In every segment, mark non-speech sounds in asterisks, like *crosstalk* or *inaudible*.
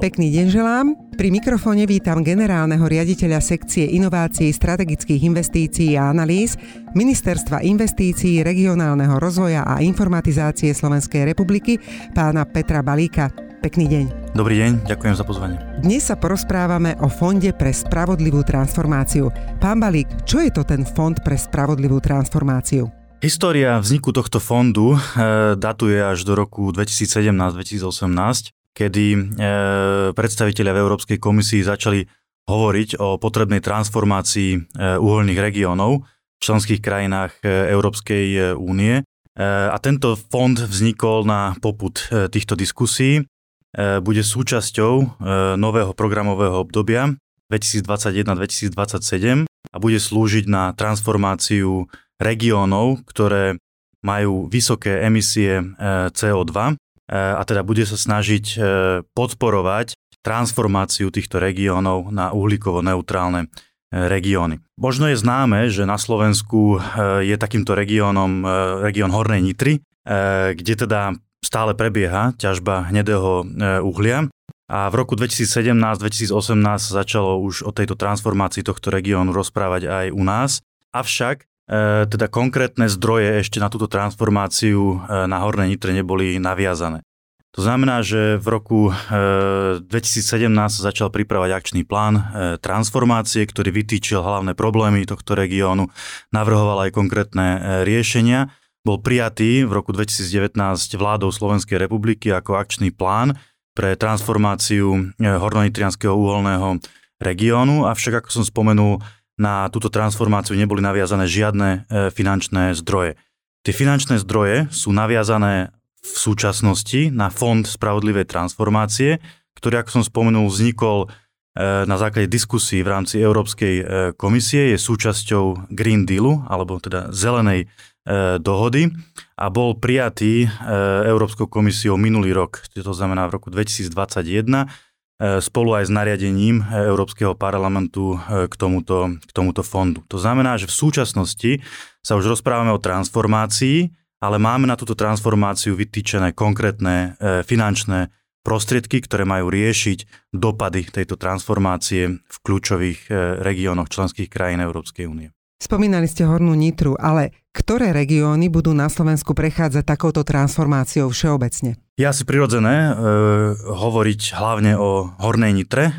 Pekný deň želám. Pri mikrofóne vítam generálneho riaditeľa sekcie inovácií, strategických investícií a analýz Ministerstva investícií, regionálneho rozvoja a informatizácie Slovenskej republiky pána Petra Balíka. Pekný deň. Dobrý deň, ďakujem za pozvanie. Dnes sa porozprávame o Fonde pre spravodlivú transformáciu. Pán Balík, čo je to ten Fond pre spravodlivú transformáciu? História vzniku tohto fondu e, datuje až do roku 2017-2018 kedy e, predstavitelia v Európskej komisii začali hovoriť o potrebnej transformácii e, uholných regiónov v členských krajinách e, Európskej únie. A tento fond vznikol na poput týchto diskusí. Bude súčasťou nového programového obdobia 2021-2027 a bude slúžiť na transformáciu regiónov, ktoré majú vysoké emisie CO2 E, a teda bude sa snažiť e, podporovať transformáciu týchto regiónov na uhlíkovo neutrálne e, regióny. Možno je známe, že na Slovensku je takýmto regiónom región Hornej Nitry, kde teda stále prebieha ťažba hnedého uhlia. A v roku 2017-2018 začalo už o tejto transformácii tohto regiónu rozprávať aj u nás. Avšak teda konkrétne zdroje ešte na túto transformáciu e, na Hornej Nitre neboli naviazané. To znamená, že v roku 2017 e, sa začal pripravať akčný plán transformácie, ktorý vytýčil hlavné problémy tohto regiónu, navrhoval aj konkrétne riešenia. Bol prijatý v roku 2019 vládou Slovenskej republiky ako akčný plán pre transformáciu hornonitrianského uholného regiónu, avšak ako som spomenul, na túto transformáciu neboli naviazané žiadne e, finančné zdroje. Tie finančné zdroje sú naviazané v súčasnosti na Fond spravodlivej transformácie, ktorý, ako som spomenul, vznikol e, na základe diskusí v rámci Európskej e, komisie, je súčasťou Green Dealu, alebo teda zelenej dohody a bol prijatý Európskou komisiou minulý rok, to znamená v roku 2021 E, spolu aj s nariadením e, Európskeho parlamentu e, k tomuto, k tomuto fondu. To znamená, že v súčasnosti sa už rozprávame o transformácii, ale máme na túto transformáciu vytýčené konkrétne finančné prostriedky, ktoré majú riešiť dopady tejto transformácie v kľúčových regiónoch členských krajín Európskej únie. Spomínali ste Hornú Nitru, ale ktoré regióny budú na Slovensku prechádzať takouto transformáciou všeobecne? Je asi prirodzené e, hovoriť hlavne o Hornej Nitre e,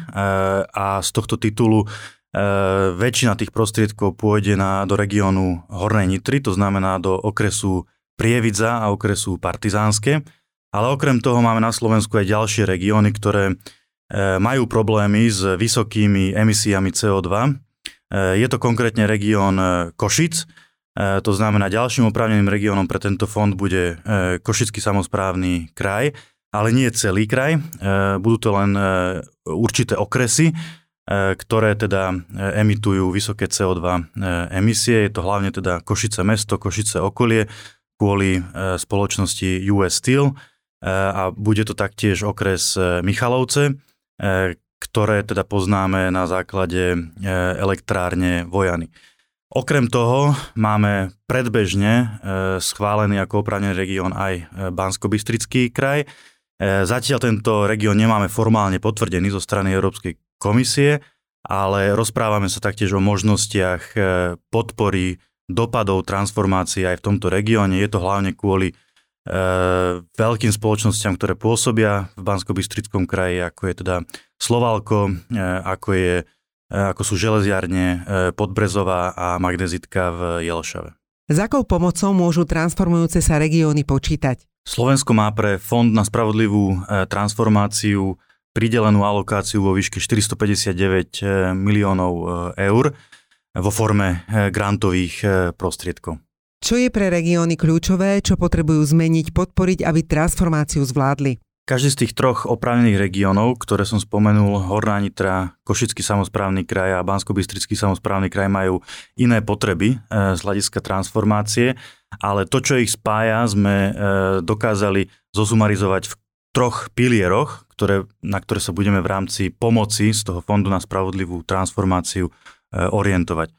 a z tohto titulu e, väčšina tých prostriedkov pôjde na, do regiónu Hornej Nitry, to znamená do okresu Prievidza a okresu Partizánske. Ale okrem toho máme na Slovensku aj ďalšie regióny, ktoré e, majú problémy s vysokými emisiami CO2 Eh, je to konkrétne región eh, Košic, eh, to znamená ďalším oprávneným regiónom pre tento fond bude Košický samozprávny kraj, ale nie celý kraj. Budú to len určité okresy, ktoré teda emitujú vysoké CO2 emisie. Je to hlavne teda Košice mesto, Košice okolie kvôli spoločnosti US Steel a bude to taktiež okres Michalovce, ktoré teda poznáme na základe e, elektrárne Vojany. Okrem toho máme predbežne e, schválený ako opravnený región aj e, bansko kraj. Zatiaľ tento región nemáme formálne potvrdený zo strany Európskej komisie, ale rozprávame sa taktiež o možnostiach podpory dopadov transformácie aj v tomto regióne. Je to hlavne kvôli veľkým spoločnosťam, ktoré pôsobia v bansko kraji, ako je teda Slovalko, ako, je, ako sú železiarne Podbrezová a magnezitka v Jelšave. S akou pomocou môžu transformujúce sa regióny počítať? Slovensko má pre Fond na spravodlivú transformáciu pridelenú alokáciu vo výške 459 miliónov eur vo forme grantových prostriedkov. Čo je pre regióny kľúčové, čo potrebujú zmeniť, podporiť, aby transformáciu zvládli? Každý z tých troch oprávnených regiónov, ktoré som spomenul, Horná Nitra, Košický samozprávny kraj a bansko samozprávny kraj majú iné potreby e, z hľadiska transformácie, ale to, čo ich spája, sme e, dokázali zosumarizovať v troch pilieroch, ktoré, na ktoré sa budeme v rámci pomoci z toho Fondu na spravodlivú transformáciu e, orientovať.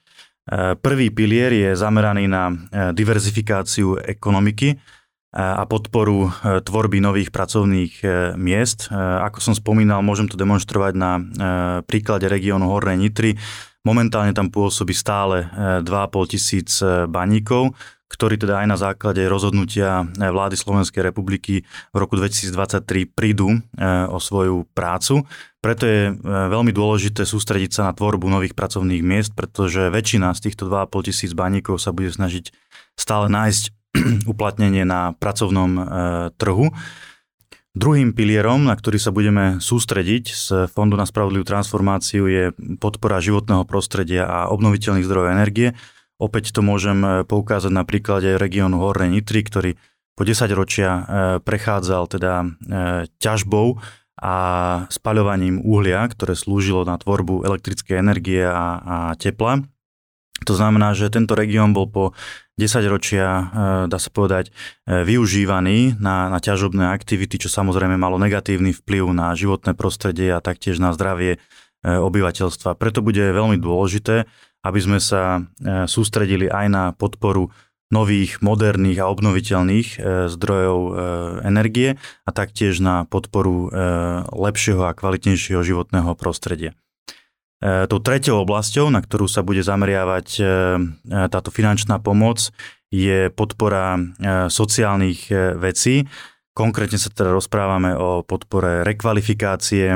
Prvý pilier je zameraný na diverzifikáciu ekonomiky a podporu tvorby nových pracovných miest. Ako som spomínal, môžem to demonstrovať na príklade regiónu Hornej Nitry. Momentálne tam pôsobí stále 2,5 tisíc baníkov, ktorí teda aj na základe rozhodnutia vlády Slovenskej republiky v roku 2023 prídu o svoju prácu. Preto je veľmi dôležité sústrediť sa na tvorbu nových pracovných miest, pretože väčšina z týchto 2,5 tisíc baníkov sa bude snažiť stále nájsť *clears throat* uplatnenie na pracovnom trhu. Druhým pilierom, na ktorý sa budeme sústrediť z Fondu na spravodlivú transformáciu je podpora životného prostredia a obnoviteľných zdrojov energie, Opäť to môžem e, poukázať na príklade regiónu Hornej Nitry, ktorý po 10 ročia e, prechádzal teda e, ťažbou a spaľovaním uhlia, ktoré slúžilo na tvorbu elektrickej energie a, a tepla. To znamená, že tento región bol po 10 ročia, dá sa povedať, využívaný na, na ťažobné aktivity, čo samozrejme malo negatívny vplyv na životné prostredie a taktiež na zdravie obyvateľstva. Preto bude veľmi dôležité, aby sme sa e, sústredili aj na podporu nových, moderných a obnoviteľných e, zdrojov e, energie a taktiež na podporu lepšieho a kvalitnejšieho životného prostredia. Tou treťou oblasťou, na ktorú sa bude zameriavať táto finančná pomoc, je podpora sociálnych vecí. Konkrétne sa teda rozprávame o podpore rekvalifikácie,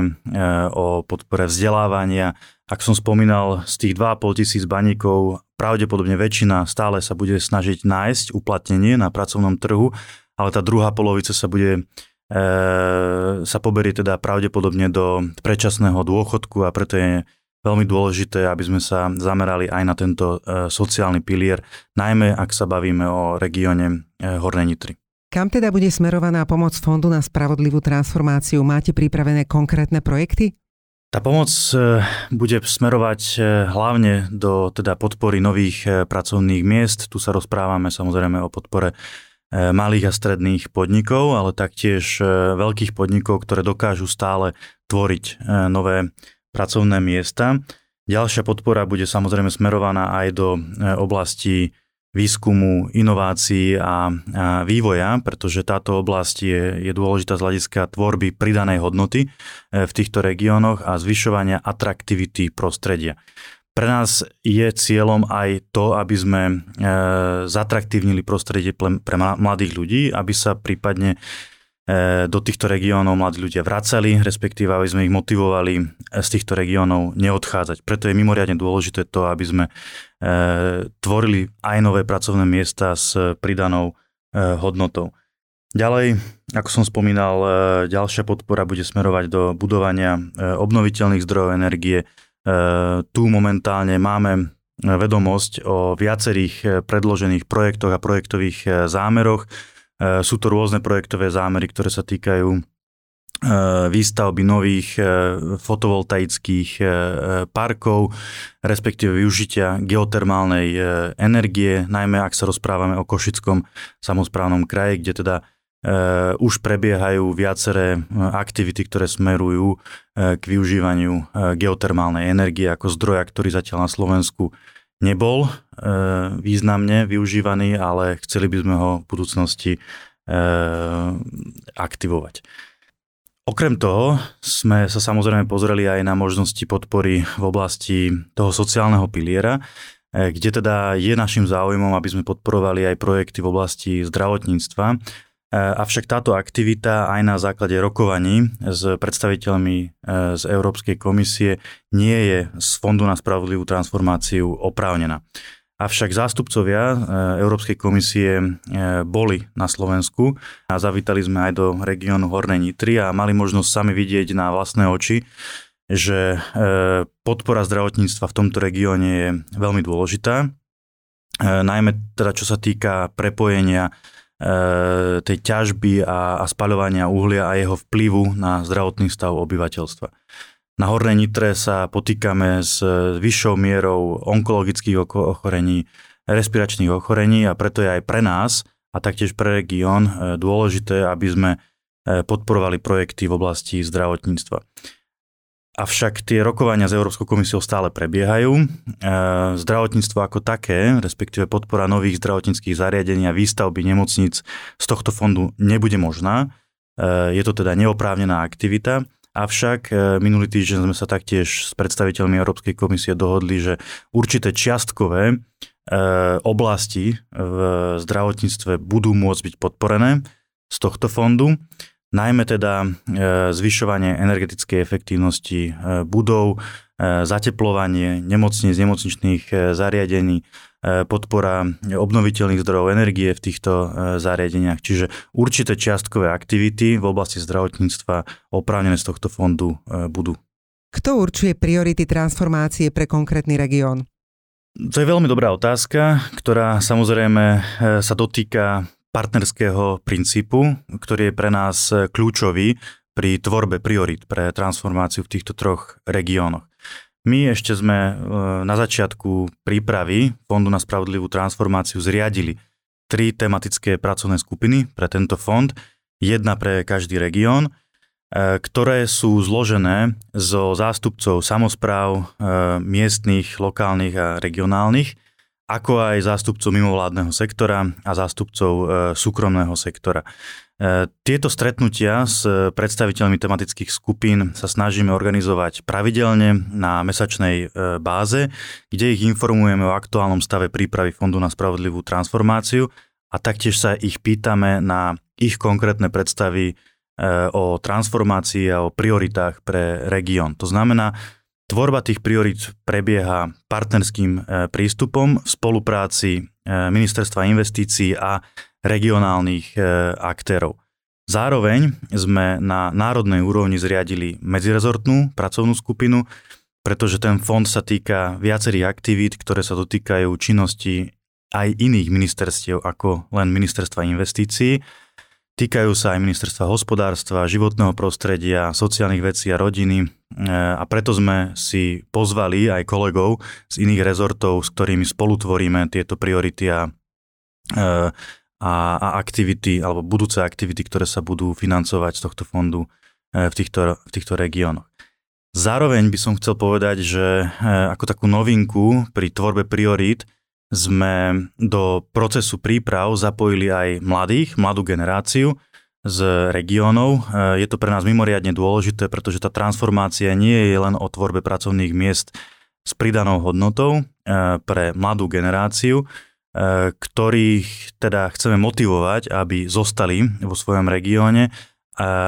o podpore vzdelávania, ak som spomínal, z tých 2,5 tisíc baníkov pravdepodobne väčšina stále sa bude snažiť nájsť uplatnenie na pracovnom trhu, ale tá druhá polovica sa bude e, sa poberie teda pravdepodobne do predčasného dôchodku a preto je veľmi dôležité, aby sme sa zamerali aj na tento e, sociálny pilier, najmä ak sa bavíme o regióne e, Hornej Nitry. Kam teda bude smerovaná pomoc Fondu na spravodlivú transformáciu? Máte pripravené konkrétne projekty? Tá pomoc e, bude smerovať hlavne do teda podpory nových pracovných miest. Tu sa rozprávame samozrejme o podpore malých a stredných podnikov, ale taktiež veľkých podnikov, ktoré dokážu stále tvoriť nové pracovné miesta. Ďalšia podpora bude samozrejme smerovaná aj do oblasti výskumu, inovácií a, a vývoja, pretože táto oblasť je, je dôležitá z hľadiska tvorby pridanej hodnoty e, v týchto regiónoch a zvyšovania atraktivity prostredia. Pre nás je cieľom aj to, aby sme e, zatraktívnili prostredie pre mladých ľudí, aby sa prípadne E, do týchto regiónov mladí ľudia vracali, respektíve aby sme ich motivovali e, z týchto regiónov neodchádzať. Preto je mimoriadne dôležité to, aby sme e, tvorili aj nové pracovné miesta s pridanou hodnotou. Ďalej, ako som spomínal, ďalšia podpora bude smerovať do budovania obnoviteľných zdrojov energie. Tu momentálne máme vedomosť o viacerých predložených projektoch a projektových zámeroch, E, sú to rôzne projektové zámery, ktoré sa týkajú e, výstavby nových e, fotovoltaických parkov, respektíve využitia geotermálnej energie, najmä ak sa rozprávame o Košickom samozprávnom kraji, kde teda už prebiehajú viaceré aktivity, ktoré smerujú k využívaniu geotermálnej energie ako zdroja, ktorý zatiaľ na Slovensku nebol e, významne využívaný, ale chceli by sme ho v budúcnosti e, aktivovať. Okrem toho sme sa samozrejme pozreli aj na možnosti podpory v oblasti toho sociálneho piliera, e, kde teda je našim záujmom, aby sme podporovali aj projekty v oblasti zdravotníctva avšak táto aktivita aj na základe rokovaní s predstaviteľmi e, z Európskej komisie nie je z Fondu na spravodlivú transformáciu oprávnená. Avšak zástupcovia e, Európskej komisie boli na Slovensku a zavítali sme aj do regiónu Hornej Nitry a mali možnosť sami vidieť na vlastné oči, že podpora zdravotníctva v tomto regióne je veľmi dôležitá. Najmä teda čo sa týka prepojenia E, tej ťažby a, a spaľovania uhlia a jeho vplyvu na zdravotný stav obyvateľstva. Na Hornej Nitre sa potýkame s vyššou mierou onkologických ochorení, respiračných ochorení a preto je aj pre nás a taktiež pre región e, dôležité, aby sme e, podporovali projekty v oblasti zdravotníctva. Avšak tie rokovania s Európskou komisiou stále prebiehajú. Zdravotníctvo ako také, respektíve podpora nových zdravotníckých zariadení a výstavby nemocníc z tohto fondu nebude možná. Je to teda neoprávnená aktivita. Avšak minulý týždeň sme sa taktiež s predstaviteľmi Európskej komisie dohodli, že určité čiastkové oblasti v zdravotníctve budú môcť byť podporené z tohto fondu najmä teda e, zvyšovanie energetickej efektívnosti e, budov, e, zateplovanie nemocníc, nemocničných zariadení, podpora obnoviteľných zdrojov energie v týchto zariadeniach. Čiže určité čiastkové aktivity v oblasti zdravotníctva oprávnené z tohto fondu budú. Kto určuje priority transformácie pre konkrétny región? To je veľmi dobrá otázka, ktorá samozrejme sa dotýka partnerského princípu, ktorý je pre nás kľúčový pri tvorbe priorit pre transformáciu v týchto troch regiónoch. My ešte sme e, na začiatku prípravy Fondu na spravodlivú transformáciu zriadili tri tematické pracovné skupiny pre tento fond, jedna pre každý región, e, ktoré sú zložené zo zástupcov samozpráv e, miestnych, lokálnych a regionálnych ako aj zástupcov mimovládneho sektora a zástupcov e, súkromného sektora. E, tieto stretnutia s predstaviteľmi tematických skupín sa snažíme organizovať pravidelne na mesačnej e, báze, kde ich informujeme o aktuálnom stave prípravy Fondu na spravodlivú transformáciu a taktiež sa ich pýtame na ich konkrétne predstavy o transformácii a o prioritách pre región. To znamená, Tvorba tých priorit prebieha partnerským e, prístupom v spolupráci e, Ministerstva investícií a regionálnych e, aktérov. Zároveň sme na národnej úrovni zriadili medzirezortnú pracovnú skupinu, pretože ten fond sa týka viacerých aktivít, ktoré sa dotýkajú činnosti aj iných ministerstiev ako len ministerstva investícií Týkajú sa aj ministerstva hospodárstva, životného prostredia, sociálnych vecí a rodiny e, a preto sme si pozvali aj kolegov z iných rezortov, s ktorými spolutvoríme tieto priority a, e, a, a aktivity alebo budúce aktivity, ktoré sa budú financovať z tohto fondu e, v týchto, v týchto regiónoch. Zároveň by som chcel povedať, že ako takú novinku pri tvorbe priorít sme do procesu príprav zapojili aj mladých, mladú generáciu z regiónov. E, je to pre nás mimoriadne dôležité, pretože tá transformácia nie je len o tvorbe pracovných miest s pridanou hodnotou e, pre mladú generáciu, e, ktorých teda chceme motivovať, aby zostali vo svojom regióne,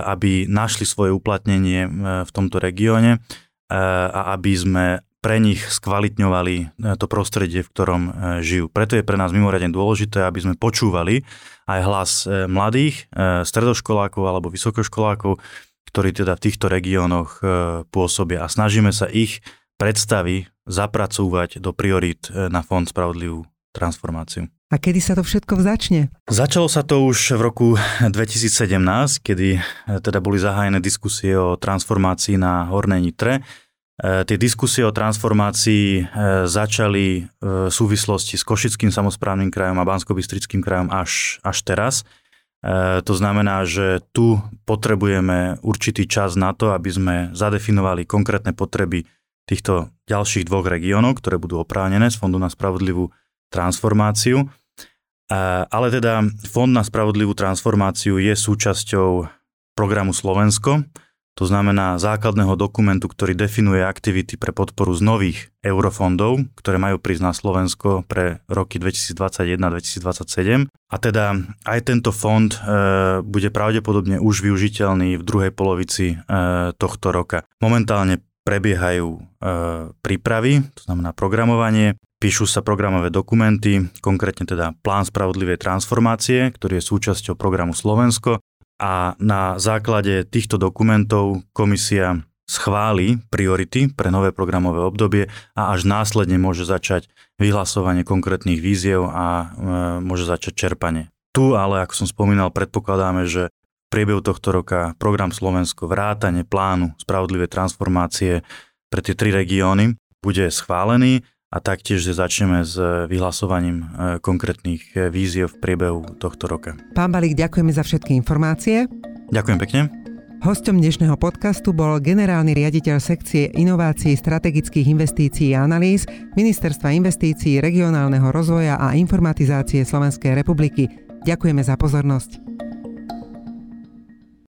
aby našli svoje uplatnenie v tomto regióne a aby sme pre nich skvalitňovali e, to prostredie, v ktorom e, žijú. Preto je pre nás mimoriadne dôležité, aby sme počúvali aj hlas e, mladých, stredoškolákov alebo vysokoškolákov, ktorí teda v týchto regiónoch pôsobia a snažíme sa ich predstavy zapracúvať do priorit na Fond spravodlivú transformáciu. A kedy sa to všetko začne? Začalo sa to už v roku 2017, kedy teda boli zahájené diskusie o transformácii na Hornej Nitre tie diskusie o transformácii e, začali e, v súvislosti s Košickým samozprávnym krajom a bansko krajom až, až teraz. To znamená, že tu potrebujeme určitý čas na to, aby sme zadefinovali konkrétne potreby týchto ďalších dvoch regiónov, ktoré budú oprávnené z Fondu na spravodlivú transformáciu. Ale teda Fond na spravodlivú transformáciu je súčasťou programu Slovensko, to znamená základného dokumentu, ktorý definuje aktivity pre podporu z nových eurofondov, ktoré majú prísť na Slovensko pre roky 2021-2027. A teda aj tento fond e, bude pravdepodobne už využiteľný v druhej polovici e, tohto roka. Momentálne prebiehajú e, prípravy, to znamená programovanie, píšu sa programové dokumenty, konkrétne teda plán spravodlivej transformácie, ktorý je súčasťou programu Slovensko a na základe týchto dokumentov komisia schváli priority pre nové programové obdobie a až následne môže začať vyhlasovanie konkrétnych víziev a e, môže začať čerpanie. Tu ale, ako som spomínal, predpokladáme, že v priebehu tohto roka program Slovensko vrátane plánu spravodlivé transformácie pre tie tri regióny bude schválený a taktiež začneme s vyhlasovaním e, konkrétnych e, víziev v priebehu tohto roka. Pán Balík, ďakujeme za všetky informácie. Ďakujem pekne. Hosťom dnešného podcastu bol generálny riaditeľ sekcie inovácií, strategických investícií a analýz Ministerstva investícií, regionálneho rozvoja a informatizácie Slovenskej republiky. Ďakujeme za pozornosť.